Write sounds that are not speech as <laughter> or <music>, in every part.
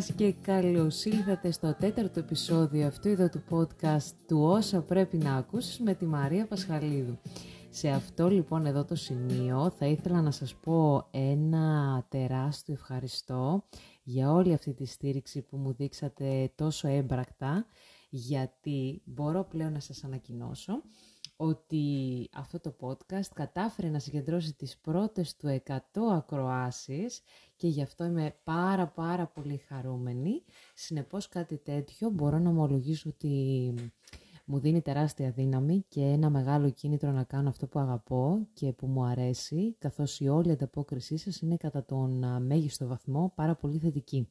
σας και καλώς ήλθατε στο τέταρτο επεισόδιο αυτού εδώ του podcast του όσα πρέπει να ακούσεις με τη Μαρία Πασχαλίδου. Σε αυτό λοιπόν εδώ το σημείο θα ήθελα να σας πω ένα τεράστιο ευχαριστώ για όλη αυτή τη στήριξη που μου δείξατε τόσο έμπρακτα γιατί μπορώ πλέον να σας ανακοινώσω ότι αυτό το podcast κατάφερε να συγκεντρώσει τις πρώτες του 100 ακροάσεις και γι' αυτό είμαι πάρα πάρα πολύ χαρούμενη. Συνεπώς κάτι τέτοιο μπορώ να ομολογήσω ότι μου δίνει τεράστια δύναμη και ένα μεγάλο κίνητρο να κάνω αυτό που αγαπώ και που μου αρέσει, καθώς η όλη ανταπόκρισή σας είναι κατά τον μέγιστο βαθμό πάρα πολύ θετική.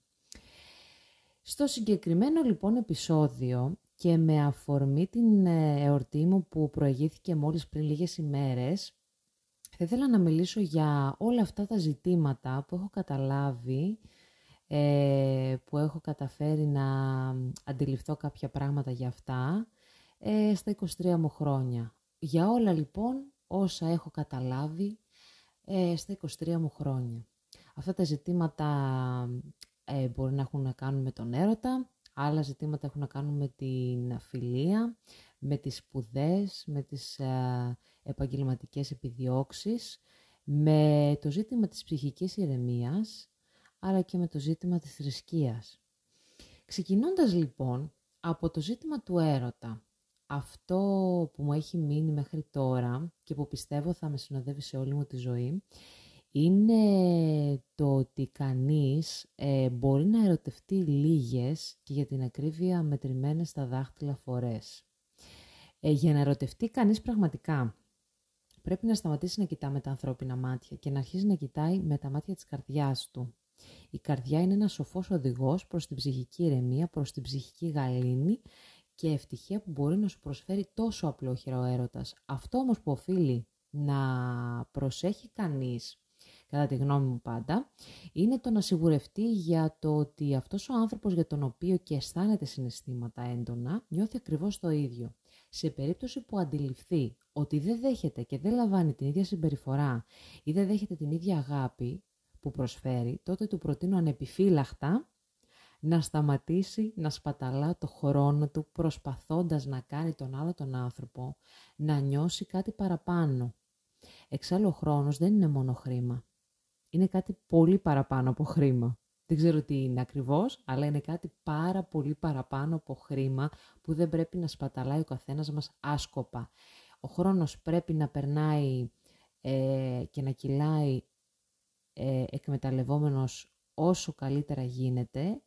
Στο συγκεκριμένο λοιπόν επεισόδιο και με αφορμή την ε, εορτή μου που προηγήθηκε μόλις πριν λίγες ημέρες, θα ήθελα να μιλήσω για όλα αυτά τα ζητήματα που έχω καταλάβει, ε, που έχω καταφέρει να αντιληφθώ κάποια πράγματα για αυτά ε, στα 23 μου χρόνια. Για όλα λοιπόν όσα έχω καταλάβει ε, στα 23 μου χρόνια. Αυτά τα ζητήματα ε, μπορεί να έχουν να κάνουν με τον έρωτα, άλλα ζητήματα έχουν να κάνουν με την φιλία, με τις σπουδές, με τις ε, επαγγελματικές επιδιώξεις, με το ζήτημα της ψυχικής ηρεμίας, αλλά και με το ζήτημα της θρησκείας. Ξεκινώντας λοιπόν από το ζήτημα του έρωτα, αυτό που μου έχει μείνει μέχρι τώρα και που πιστεύω θα με συνοδεύει σε όλη μου τη ζωή, είναι το ότι κανείς ε, μπορεί να ερωτευτεί λίγες και για την ακρίβεια μετρημένες στα δάχτυλα φορές. Ε, για να ερωτευτεί κανείς πραγματικά, πρέπει να σταματήσει να κοιτά με τα ανθρώπινα μάτια και να αρχίσει να κοιτάει με τα μάτια της καρδιάς του. Η καρδιά είναι ένας σοφός οδηγός προς την ψυχική ηρεμία, προς την ψυχική γαλήνη και ευτυχία που μπορεί να σου προσφέρει τόσο απλόχερα ο έρωτας. Αυτό όμως που οφείλει να προσέχει κανείς κατά τη γνώμη μου πάντα, είναι το να σιγουρευτεί για το ότι αυτός ο άνθρωπος για τον οποίο και αισθάνεται συναισθήματα έντονα, νιώθει ακριβώς το ίδιο. Σε περίπτωση που αντιληφθεί ότι δεν δέχεται και δεν λαμβάνει την ίδια συμπεριφορά ή δεν δέχεται την ίδια αγάπη που προσφέρει, τότε του προτείνω ανεπιφύλακτα να σταματήσει να σπαταλά το χρόνο του προσπαθώντας να κάνει τον άλλο τον άνθρωπο να νιώσει κάτι παραπάνω. Εξάλλου ο χρόνος δεν είναι μόνο χρήμα είναι κάτι πολύ παραπάνω από χρήμα. Δεν ξέρω τι είναι ακριβώς, αλλά είναι κάτι πάρα πολύ παραπάνω από χρήμα που δεν πρέπει να σπαταλάει ο καθένας μας άσκοπα. Ο χρόνος πρέπει να περνάει ε, και να κυλάει ε, εκμεταλλευόμενος όσο καλύτερα γίνεται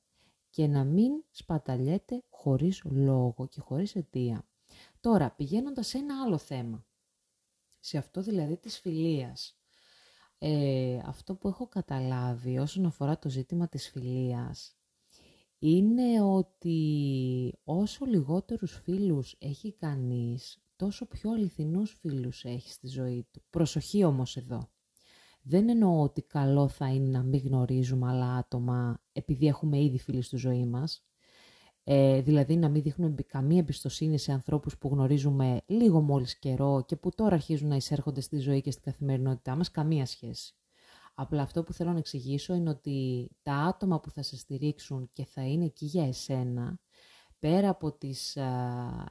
και να μην σπαταλιέται χωρίς λόγο και χωρίς αιτία. Τώρα, πηγαίνοντας σε ένα άλλο θέμα, σε αυτό δηλαδή της φιλίας, ε, αυτό που έχω καταλάβει όσον αφορά το ζήτημα της φιλίας είναι ότι όσο λιγότερους φίλους έχει κανείς, τόσο πιο αληθινούς φίλους έχει στη ζωή του. Προσοχή όμως εδώ. Δεν εννοώ ότι καλό θα είναι να μην γνωρίζουμε άλλα άτομα επειδή έχουμε ήδη φίλοι στη ζωή μας. Ε, δηλαδή να μην δείχνουμε καμία εμπιστοσύνη σε ανθρώπους που γνωρίζουμε λίγο μόλις καιρό και που τώρα αρχίζουν να εισέρχονται στη ζωή και στην καθημερινότητά μας, καμία σχέση. Απλά αυτό που θέλω να εξηγήσω είναι ότι τα άτομα που θα σε στηρίξουν και θα είναι εκεί για εσένα, πέρα από τις α,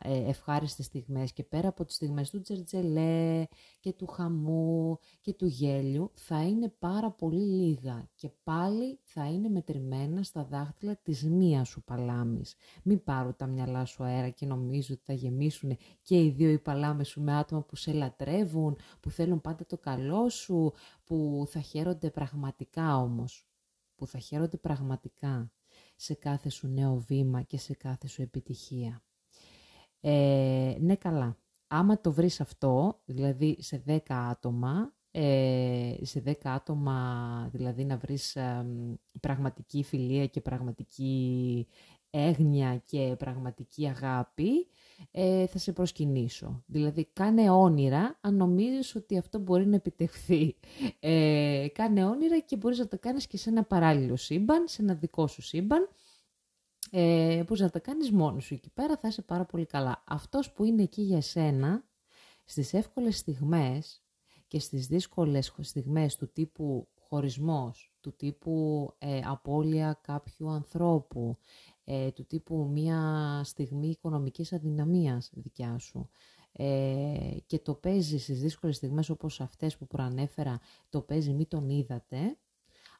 ε, ευχάριστες στιγμές και πέρα από τις στιγμές του τζερτζελέ και του χαμού και του γέλιου, θα είναι πάρα πολύ λίγα και πάλι θα είναι μετρημένα στα δάχτυλα της μία σου παλάμης. Μην πάρω τα μυαλά σου αέρα και νομίζω ότι θα γεμίσουν και οι δύο οι παλάμες σου με άτομα που σε λατρεύουν, που θέλουν πάντα το καλό σου, που θα χαίρονται πραγματικά όμως. Που θα χαίρονται πραγματικά σε κάθε σου νέο βήμα και σε κάθε σου επιτυχία. Ε, ναι καλά, άμα το βρεις αυτό, δηλαδή σε 10 άτομα, ε, σε 10 άτομα δηλαδή να βρεις πραγματική φιλία και πραγματική έγνοια και πραγματική αγάπη, ε, θα σε προσκυνήσω. Δηλαδή, κάνε όνειρα αν νομίζεις ότι αυτό μπορεί να επιτευχθεί. Ε, κάνε όνειρα και μπορείς να το κάνεις και σε ένα παράλληλο σύμπαν, σε ένα δικό σου σύμπαν, ε, μπορείς να το κάνεις μόνος σου. Εκεί πέρα θα είσαι πάρα πολύ καλά. Αυτός που είναι εκεί για σένα, στις εύκολες στιγμές και στις δύσκολες στιγμές του τύπου χωρισμός, του τύπου ε, απώλεια κάποιου ανθρώπου, ε, του τύπου μία στιγμή οικονομικής αδυναμίας δικιά σου ε, και το παίζει στις δύσκολες στιγμές όπως αυτές που προανέφερα, το παίζει μη τον είδατε,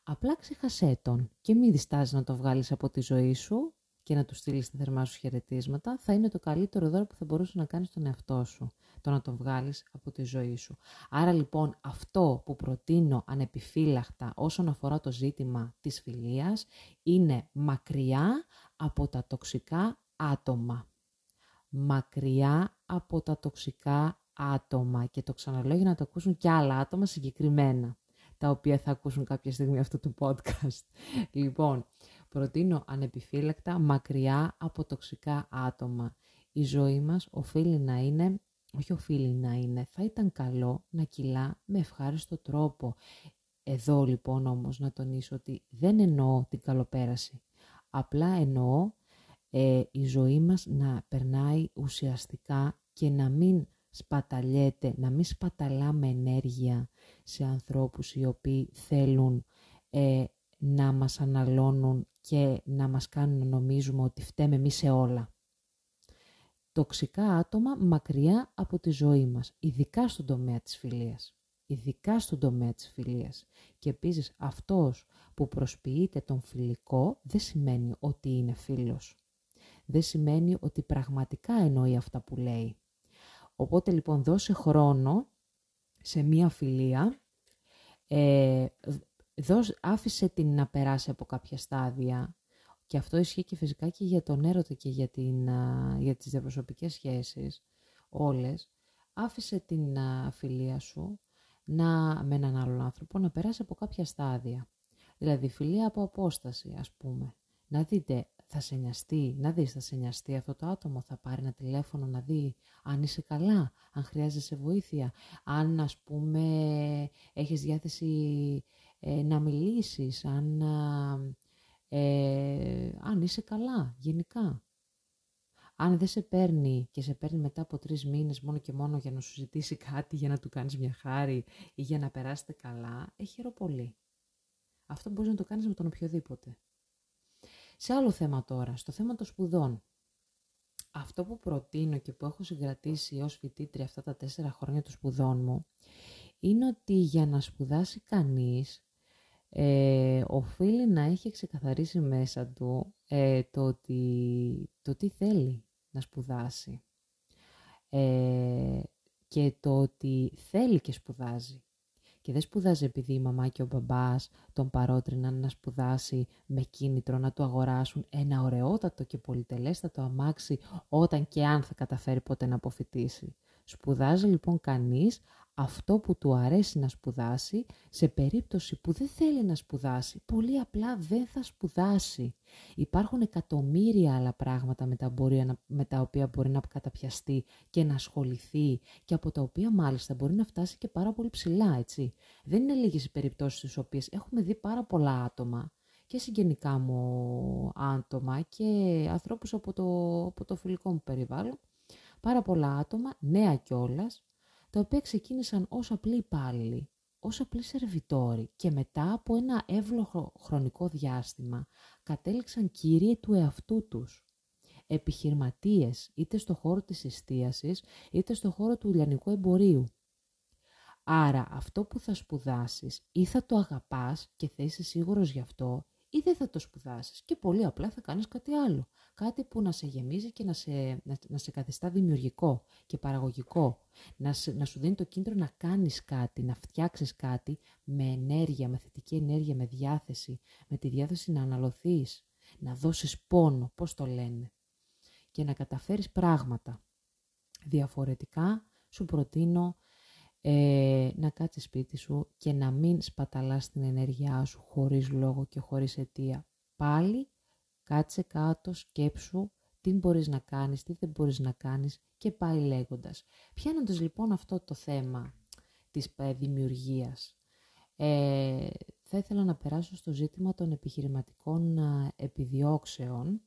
απλά ξεχασέ τον και μη διστάζεις να το βγάλεις από τη ζωή σου και να του στείλεις τα θερμά σου χαιρετίσματα, θα είναι το καλύτερο δώρο που θα μπορούσε να κάνεις στον εαυτό σου. Το να τον βγάλεις από τη ζωή σου. Άρα λοιπόν αυτό που προτείνω ανεπιφύλακτα όσον αφορά το ζήτημα της φιλίας είναι μακριά από τα τοξικά άτομα. Μακριά από τα τοξικά άτομα. Και το ξαναλέω για να το ακούσουν και άλλα άτομα συγκεκριμένα, τα οποία θα ακούσουν κάποια στιγμή αυτό το podcast. <laughs> Λοιπόν, προτείνω ανεπιφύλακτα μακριά από τοξικά άτομα. Η ζωή μας οφείλει να είναι, όχι οφείλει να είναι, θα ήταν καλό να κυλά με ευχάριστο τρόπο. Εδώ λοιπόν όμως να τονίσω ότι δεν εννοώ την καλοπέραση. Απλά εννοώ ε, η ζωή μας να περνάει ουσιαστικά και να μην σπαταλιέται, να μην σπαταλάμε ενέργεια σε ανθρώπους οι οποίοι θέλουν ε, να μας αναλώνουν και να μας κάνουν να νομίζουμε ότι φταίμε εμείς σε όλα. Τοξικά άτομα μακριά από τη ζωή μας, ειδικά στον τομέα της φιλίας. Ειδικά στον τομέα της φιλίας. Και επίσης αυτός που προσποιείται τον φιλικό δεν σημαίνει ότι είναι φίλος. Δεν σημαίνει ότι πραγματικά εννοεί αυτά που λέει. Οπότε λοιπόν δώσε χρόνο σε μία φιλία, ε, δώσ, άφησε την να περάσει από κάποια στάδια και αυτό ισχύει και φυσικά και για τον έρωτα και για, την, για τις διαπροσωπικές σχέσεις όλες. Άφησε την φιλία σου να, με έναν άλλον άνθρωπο να περάσει από κάποια στάδια. Δηλαδή φιλία από απόσταση ας πούμε. Να δείτε, θα σε νοιαστεί, να δεις θα σε νοιαστεί αυτό το άτομο, θα πάρει ένα τηλέφωνο να δει αν είσαι καλά, αν χρειάζεσαι βοήθεια, αν ας πούμε έχεις διάθεση ε, να μιλήσεις, αν, ε, αν είσαι καλά γενικά. Αν δεν σε παίρνει και σε παίρνει μετά από τρεις μήνες μόνο και μόνο για να σου ζητήσει κάτι, για να του κάνεις μια χάρη ή για να περάσετε καλά, έχει πολύ. Αυτό μπορείς να το κάνεις με τον οποιοδήποτε. Σε άλλο θέμα τώρα, στο θέμα των σπουδών. Αυτό που προτείνω και που έχω συγκρατήσει ως φοιτήτρια αυτά τα τέσσερα χρόνια των σπουδών μου, είναι ότι για να σπουδάσει κανείς, ε, οφείλει να έχει ξεκαθαρίσει μέσα του ε, το, ότι, το τι θέλει να σπουδάσει ε, και το ότι θέλει και σπουδάζει. Και δεν σπουδάζει επειδή η μαμά και ο μπαμπάς τον παρότριναν να σπουδάσει με κίνητρο να του αγοράσουν ένα ωραιότατο και πολυτελέστατο αμάξι όταν και αν θα καταφέρει ποτέ να αποφυτίσει. Σπουδάζει λοιπόν κανείς αυτό που του αρέσει να σπουδάσει, σε περίπτωση που δεν θέλει να σπουδάσει, πολύ απλά δεν θα σπουδάσει. Υπάρχουν εκατομμύρια άλλα πράγματα με τα, με τα οποία μπορεί να καταπιαστεί και να ασχοληθεί και από τα οποία μάλιστα μπορεί να φτάσει και πάρα πολύ ψηλά, έτσι. Δεν είναι λίγες οι περιπτώσεις στις οποίες έχουμε δει πάρα πολλά άτομα και συγγενικά μου άτομα και ανθρώπους από το, από το φιλικό μου περιβάλλον, πάρα πολλά άτομα, νέα κιόλας, τα οποία ξεκίνησαν ως απλοί υπάλληλοι, ως απλοί σερβιτόροι και μετά από ένα εύλογο χρονικό διάστημα κατέληξαν κύριοι του εαυτού τους. Επιχειρηματίες είτε στο χώρο της εστίασης είτε στο χώρο του λιανικού εμπορίου. Άρα αυτό που θα σπουδάσεις ή θα το αγαπάς και θα είσαι σίγουρος γι' αυτό ή δεν θα το σπουδάσεις και πολύ απλά θα κάνεις κάτι άλλο. Κάτι που να σε γεμίζει και να σε, να, σε καθιστά δημιουργικό και παραγωγικό. Να, να σου δίνει το κίνητρο να κάνεις κάτι, να φτιάξεις κάτι με ενέργεια, με θετική ενέργεια, με διάθεση, με τη διάθεση να αναλωθείς, να δώσεις πόνο, πώς το λένε, και να καταφέρεις πράγματα. Διαφορετικά σου προτείνω ε, να κάτσεις σπίτι σου και να μην σπαταλάς την ενέργειά σου χωρίς λόγο και χωρίς αιτία. Πάλι κάτσε κάτω, σκέψου τι μπορείς να κάνεις, τι δεν μπορείς να κάνεις και πάει λέγοντας. Πιάνοντας λοιπόν αυτό το θέμα της ε, δημιουργίας, ε, θα ήθελα να περάσω στο ζήτημα των επιχειρηματικών ε, επιδιώξεων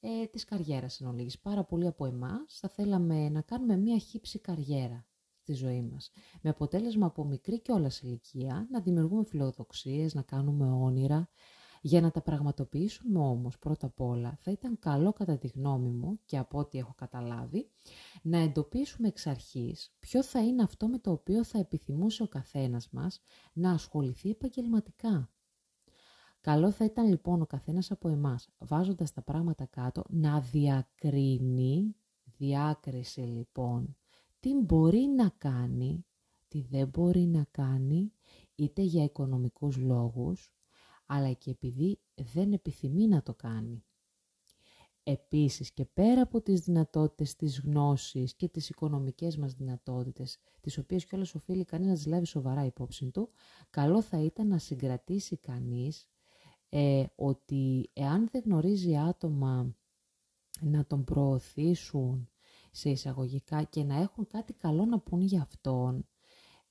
ε, της καριέρας εν Πάρα πολλοί από εμάς θα θέλαμε να κάνουμε μία χύψη καριέρα στη ζωή μας. Με αποτέλεσμα από μικρή και όλα ηλικία να δημιουργούμε φιλοδοξίες, να κάνουμε όνειρα. Για να τα πραγματοποιήσουμε όμως πρώτα απ' όλα θα ήταν καλό κατά τη γνώμη μου και από ό,τι έχω καταλάβει να εντοπίσουμε εξ αρχής ποιο θα είναι αυτό με το οποίο θα επιθυμούσε ο καθένας μας να ασχοληθεί επαγγελματικά. Καλό θα ήταν λοιπόν ο καθένας από εμάς, βάζοντας τα πράγματα κάτω, να διακρίνει, διάκριση λοιπόν, τι μπορεί να κάνει, τι δεν μπορεί να κάνει, είτε για οικονομικούς λόγους, αλλά και επειδή δεν επιθυμεί να το κάνει. Επίσης και πέρα από τις δυνατότητες της γνώσης και τις οικονομικές μας δυνατότητες, τις οποίες κιόλας οφείλει κανείς να τις λάβει σοβαρά υπόψη του, καλό θα ήταν να συγκρατήσει κανείς ε, ότι εάν δεν γνωρίζει άτομα να τον προωθήσουν σε εισαγωγικά και να έχουν κάτι καλό να πούν για αυτόν,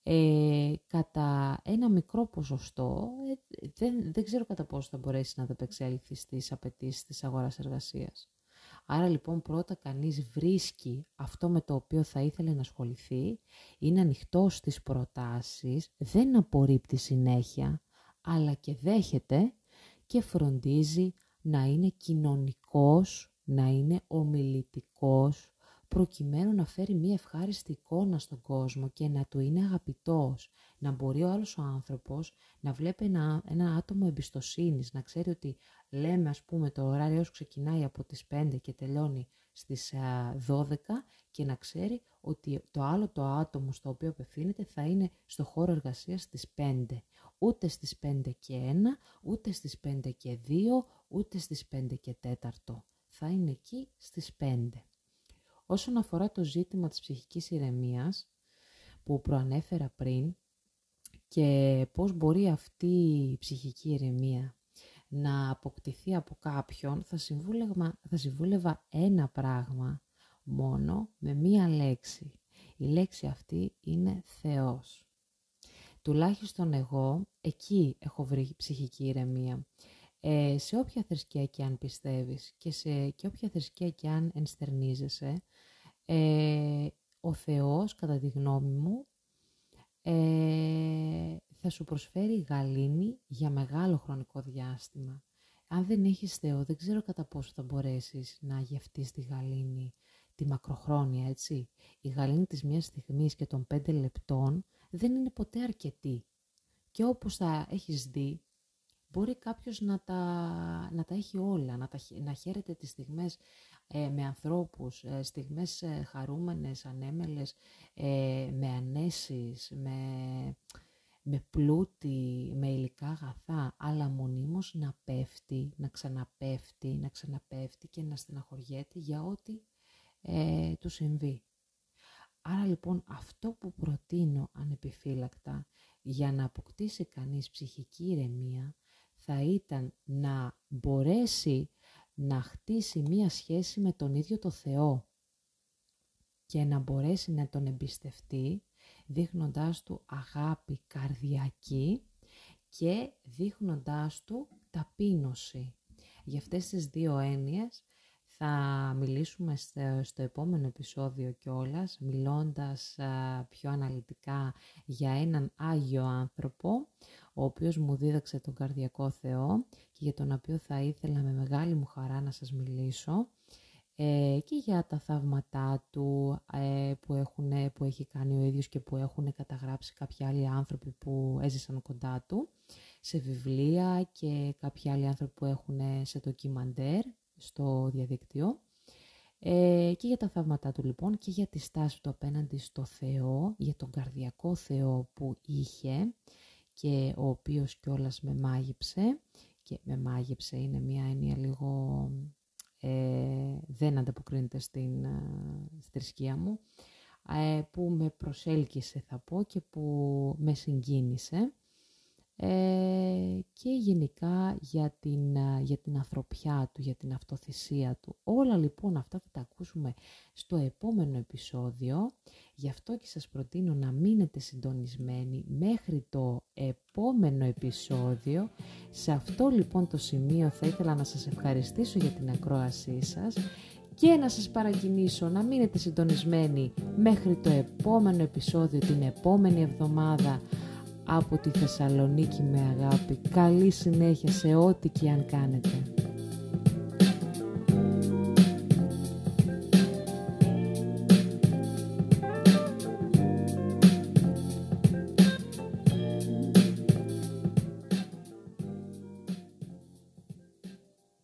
ε, κατά ένα μικρό ποσοστό, ε, δεν, δεν ξέρω κατά πόσο θα μπορέσει να ανταπεξέλθει στις απαιτήσεις της αγοράς εργασίας. Άρα λοιπόν πρώτα κανείς βρίσκει αυτό με το οποίο θα ήθελε να ασχοληθεί, είναι ανοιχτό στις προτάσεις, δεν απορρίπτει συνέχεια, αλλά και δέχεται και φροντίζει να είναι κοινωνικός, να είναι ομιλητικός, προκειμένου να φέρει μία ευχάριστη εικόνα στον κόσμο και να του είναι αγαπητός, να μπορεί ο άλλος ο άνθρωπος να βλέπει ένα, ένα άτομο εμπιστοσύνης, να ξέρει ότι λέμε ας πούμε το ωράριο ξεκινάει από τις 5 και τελειώνει στις 12 και να ξέρει ότι το άλλο το άτομο στο οποίο απευθύνεται θα είναι στο χώρο εργασίας στις 5. Ούτε στις 5 και 1, ούτε στις 5 και 2, ούτε στις 5 και 4. Θα είναι εκεί στις 5. Όσον αφορά το ζήτημα της ψυχικής ηρεμίας που προανέφερα πριν και πώς μπορεί αυτή η ψυχική ηρεμία να αποκτηθεί από κάποιον, θα συμβούλευα, θα συμβούλευα ένα πράγμα μόνο με μία λέξη. Η λέξη αυτή είναι Θεός. Τουλάχιστον εγώ εκεί έχω βρει ψυχική ηρεμία. Ε, σε όποια θρησκεία και αν πιστεύεις και σε και όποια θρησκεία και αν ενστερνίζεσαι, ε, ο Θεός, κατά τη γνώμη μου, ε, θα σου προσφέρει γαλήνη για μεγάλο χρονικό διάστημα. Αν δεν έχεις Θεό, δεν ξέρω κατά πόσο θα μπορέσεις να γευτείς τη γαλήνη, τη μακροχρόνια, έτσι. Η γαλήνη της μιας στιγμής και των πέντε λεπτών δεν είναι ποτέ αρκετή. Και όπως θα έχεις δει, μπορεί κάποιος να τα, να τα έχει όλα, να, τα, να χαίρεται τις στιγμές ε, με ανθρώπους, ε, στιγμές ε, χαρούμενες, ανέμελες, με ανέσεις, με, με πλούτη, με υλικά αγαθά, αλλά μονίμως να πέφτει, να ξαναπέφτει, να ξαναπέφτει και να στεναχωριέται για ό,τι του συμβεί. Άρα λοιπόν αυτό που προτείνω ανεπιφύλακτα για να αποκτήσει κανείς ψυχική ηρεμία θα ήταν να μπορέσει να χτίσει μία σχέση με τον ίδιο το Θεό και να μπορέσει να τον εμπιστευτεί δείχνοντάς του αγάπη καρδιακή και δείχνοντάς του ταπείνωση. Για αυτές τις δύο έννοιες θα μιλήσουμε στο, επόμενο επεισόδιο κιόλας, μιλώντας πιο αναλυτικά για έναν Άγιο άνθρωπο, ο οποίος μου δίδαξε τον Καρδιακό Θεό και για τον οποίο θα ήθελα με μεγάλη μου χαρά να σας μιλήσω ε, και για τα θαύματά του ε, που, έχουν, που έχει κάνει ο ίδιος και που έχουν καταγράψει κάποιοι άλλοι άνθρωποι που έζησαν κοντά του σε βιβλία και κάποιοι άλλοι άνθρωποι που έχουν σε ντοκιμαντέρ στο διαδίκτυο. Ε, και για τα θαύματά του λοιπόν και για τη στάση του απέναντι στο Θεό, για τον καρδιακό Θεό που είχε και ο οποίος κιόλας με μάγεψε και με μάγεψε είναι μια έννοια λίγο ε, δεν ανταποκρίνεται στην, ε, θρησκεία μου ε, που με προσέλκυσε θα πω και που με συγκίνησε ε, και γενικά για την, για την ανθρωπιά του, για την αυτοθυσία του. Όλα λοιπόν αυτά θα τα ακούσουμε στο επόμενο επεισόδιο, γι' αυτό και σας προτείνω να μείνετε συντονισμένοι μέχρι το επόμενο επεισόδιο. Σε αυτό λοιπόν το σημείο θα ήθελα να σας ευχαριστήσω για την ακρόασή σας και να σας παρακινήσω να μείνετε συντονισμένοι μέχρι το επόμενο επεισόδιο την επόμενη εβδομάδα από τη Θεσσαλονίκη με αγάπη. Καλή συνέχεια σε ό,τι και αν κάνετε.